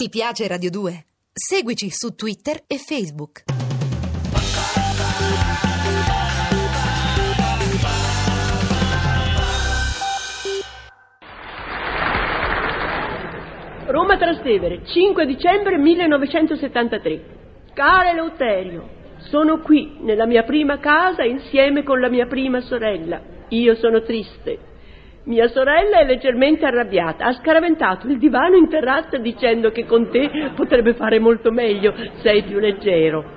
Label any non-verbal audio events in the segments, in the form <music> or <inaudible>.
Ti piace Radio 2? Seguici su Twitter e Facebook. Roma Trastevere, 5 dicembre 1973. Care Eleuterio, sono qui nella mia prima casa insieme con la mia prima sorella. Io sono triste. Mia sorella è leggermente arrabbiata, ha scaraventato il divano in terrazza dicendo che con te potrebbe fare molto meglio, sei più leggero.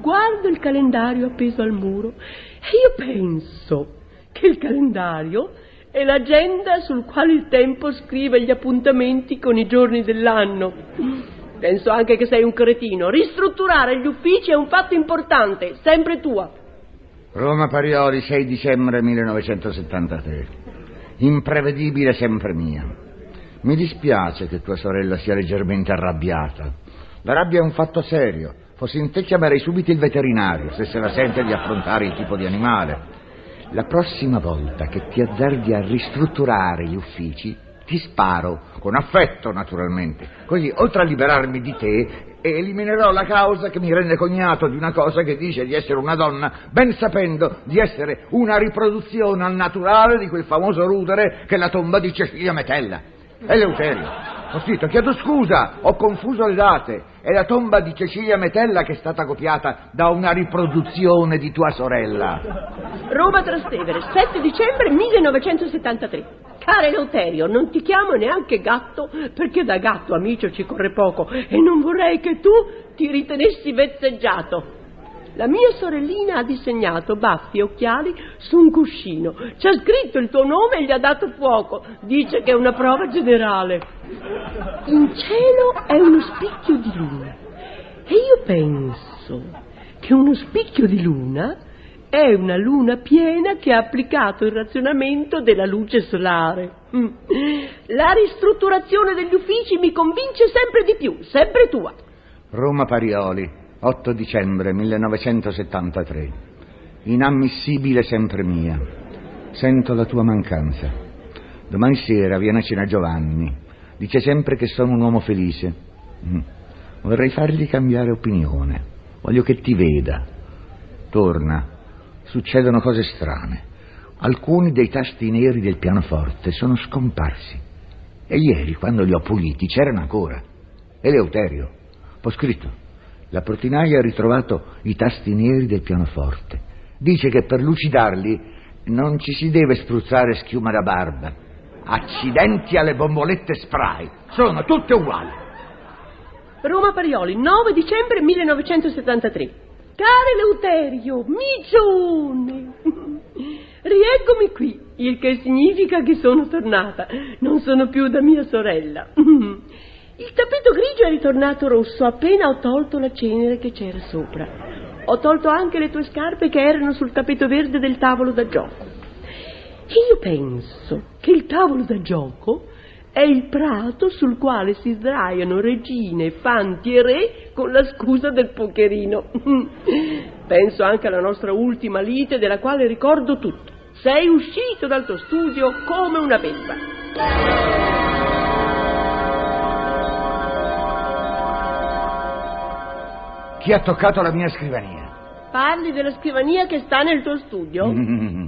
Guardo il calendario appeso al muro e io penso che il calendario è l'agenda sul quale il tempo scrive gli appuntamenti con i giorni dell'anno. Penso anche che sei un cretino. Ristrutturare gli uffici è un fatto importante, sempre tua. Roma Parioli, 6 dicembre 1973. Imprevedibile sempre mia. Mi dispiace che tua sorella sia leggermente arrabbiata. La rabbia è un fatto serio. Fossi in te chiamerei subito il veterinario se se la sente di affrontare il tipo di animale. La prossima volta che ti azzardi a ristrutturare gli uffici, ti sparo, con affetto naturalmente. Così, oltre a liberarmi di te, eliminerò la causa che mi rende cognato di una cosa che dice di essere una donna, ben sapendo di essere una riproduzione al naturale di quel famoso rudere che è la tomba di Cecilia Metella. Eleuterio. Ho scritto, chiedo scusa, ho confuso le date. È la tomba di Cecilia Metella che è stata copiata da una riproduzione di tua sorella. Roma Trastevere, 7 dicembre 1973. Cara Eleuterio, non ti chiamo neanche gatto perché da gatto amico ci corre poco e non vorrei che tu ti ritenessi vezzeggiato. La mia sorellina ha disegnato baffi e occhiali su un cuscino. C'ha scritto il tuo nome e gli ha dato fuoco. Dice che è una prova generale. In cielo è uno spicchio di luna. E io penso che uno spicchio di luna è una luna piena che ha applicato il razionamento della luce solare. Mm. La ristrutturazione degli uffici mi convince sempre di più, sempre tua. Roma Parioli, 8 dicembre 1973. Inammissibile sempre mia. Sento la tua mancanza. Domani sera viene a cena Giovanni. Dice sempre che sono un uomo felice. Mm. Vorrei fargli cambiare opinione. Voglio che ti veda. Torna. Succedono cose strane. Alcuni dei tasti neri del pianoforte sono scomparsi. E ieri, quando li ho puliti, c'erano ancora. Eleuterio. Ho scritto. La portinaia ha ritrovato i tasti neri del pianoforte. Dice che per lucidarli non ci si deve spruzzare schiuma da barba. Accidenti alle bombolette spray. Sono tutte uguali. Roma Parioli, 9 dicembre 1973. Caro Eleuterio, migione! <laughs> Rieccomi qui, il che significa che sono tornata. Non sono più da mia sorella. <laughs> Il tappeto grigio è ritornato rosso appena ho tolto la cenere che c'era sopra. Ho tolto anche le tue scarpe che erano sul tappeto verde del tavolo da gioco. E io penso che il tavolo da gioco è il prato sul quale si sdraiano regine, fanti e re con la scusa del pocherino. <laughs> Penso anche alla nostra ultima lite della quale ricordo tutto. Sei uscito dal tuo studio come una beffa. Chi ha toccato la mia scrivania? Parli della scrivania che sta nel tuo studio? Mm, <laughs>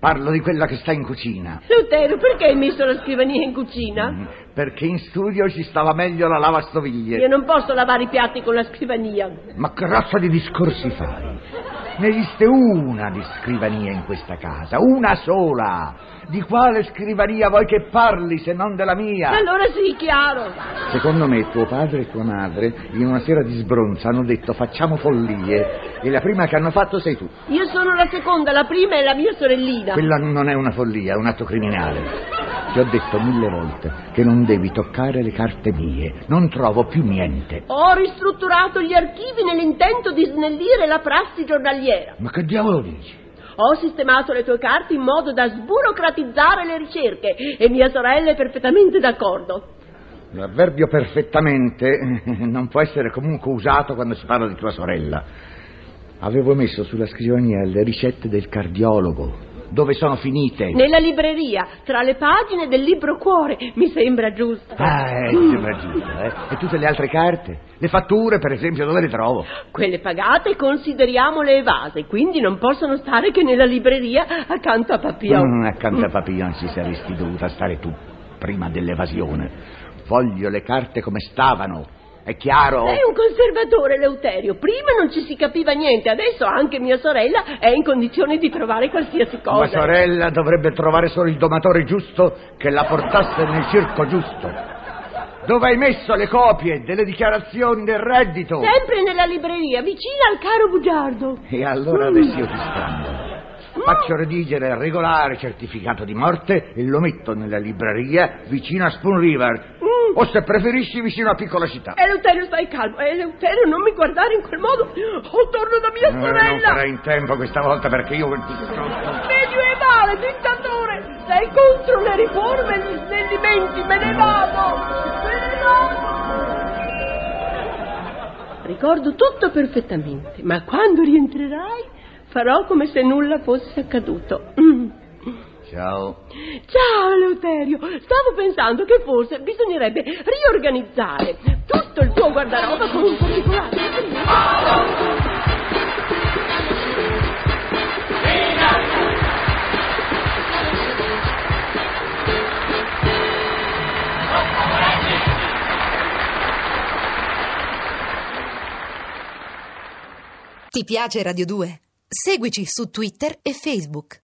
parlo di quella che sta in cucina. Lutero, perché hai messo la scrivania in cucina? Mm, perché in studio ci stava meglio la lavastoviglie. Io non posso lavare i piatti con la scrivania. Ma che razza di discorsi fai? Ne esiste una di scrivania in questa casa, una sola. Di quale scrivania vuoi che parli se non della mia? Allora sì, chiaro. Secondo me tuo padre e tua madre in una sera di sbronza hanno detto facciamo follie e la prima che hanno fatto sei tu. Io sono la seconda, la prima è la mia sorellina. Quella non è una follia, è un atto criminale. Ti ho detto mille volte che non devi toccare le carte mie, non trovo più niente. Ho ristrutturato gli archivi nell'intento di snellire la prassi giornaliera. Ma che diavolo dici? Ho sistemato le tue carte in modo da sburocratizzare le ricerche e mia sorella è perfettamente d'accordo. L'avverbio perfettamente <laughs> non può essere comunque usato quando si parla di tua sorella. Avevo messo sulla scrivania le ricette del cardiologo dove sono finite? Nella libreria, tra le pagine del libro cuore, mi sembra giusto. Ah, eh, mi sembra giusto, eh. E tutte le altre carte? Le fatture, per esempio, dove le trovo? Quelle pagate consideriamole evase, quindi non possono stare che nella libreria accanto a Papillon. Mm, accanto a Papillon ci saresti dovuta stare tu, prima dell'evasione. Voglio le carte come stavano, è chiaro? Sei un conservatore, Leuterio. Prima non ci si capiva niente, adesso anche mia sorella è in condizione di trovare qualsiasi cosa. La sorella dovrebbe trovare solo il domatore giusto che la portasse nel circo giusto. Dove hai messo le copie delle dichiarazioni del reddito? Sempre nella libreria, vicina al caro bugiardo. E allora adesso io ti scambio. Faccio redigere il regolare certificato di morte e lo metto nella libreria vicino a Spoon River. O se preferisci vicino a piccola città. Eleuterio, stai calmo. Eleuterio, non mi guardare in quel modo. Ho torno da mia Eh, non sorella. farai in tempo questa volta perché io... Medievale, dittatore. Sei contro le riforme e gli snellimenti. Me ne vado. Me ne vado. Ricordo tutto perfettamente, ma quando rientrerai farò come se nulla fosse accaduto. Ciao. Ciao Eleuterio, stavo pensando che forse bisognerebbe riorganizzare tutto il tuo guardaroba con un particolare. Ti piace Radio 2? Seguici su Twitter e Facebook.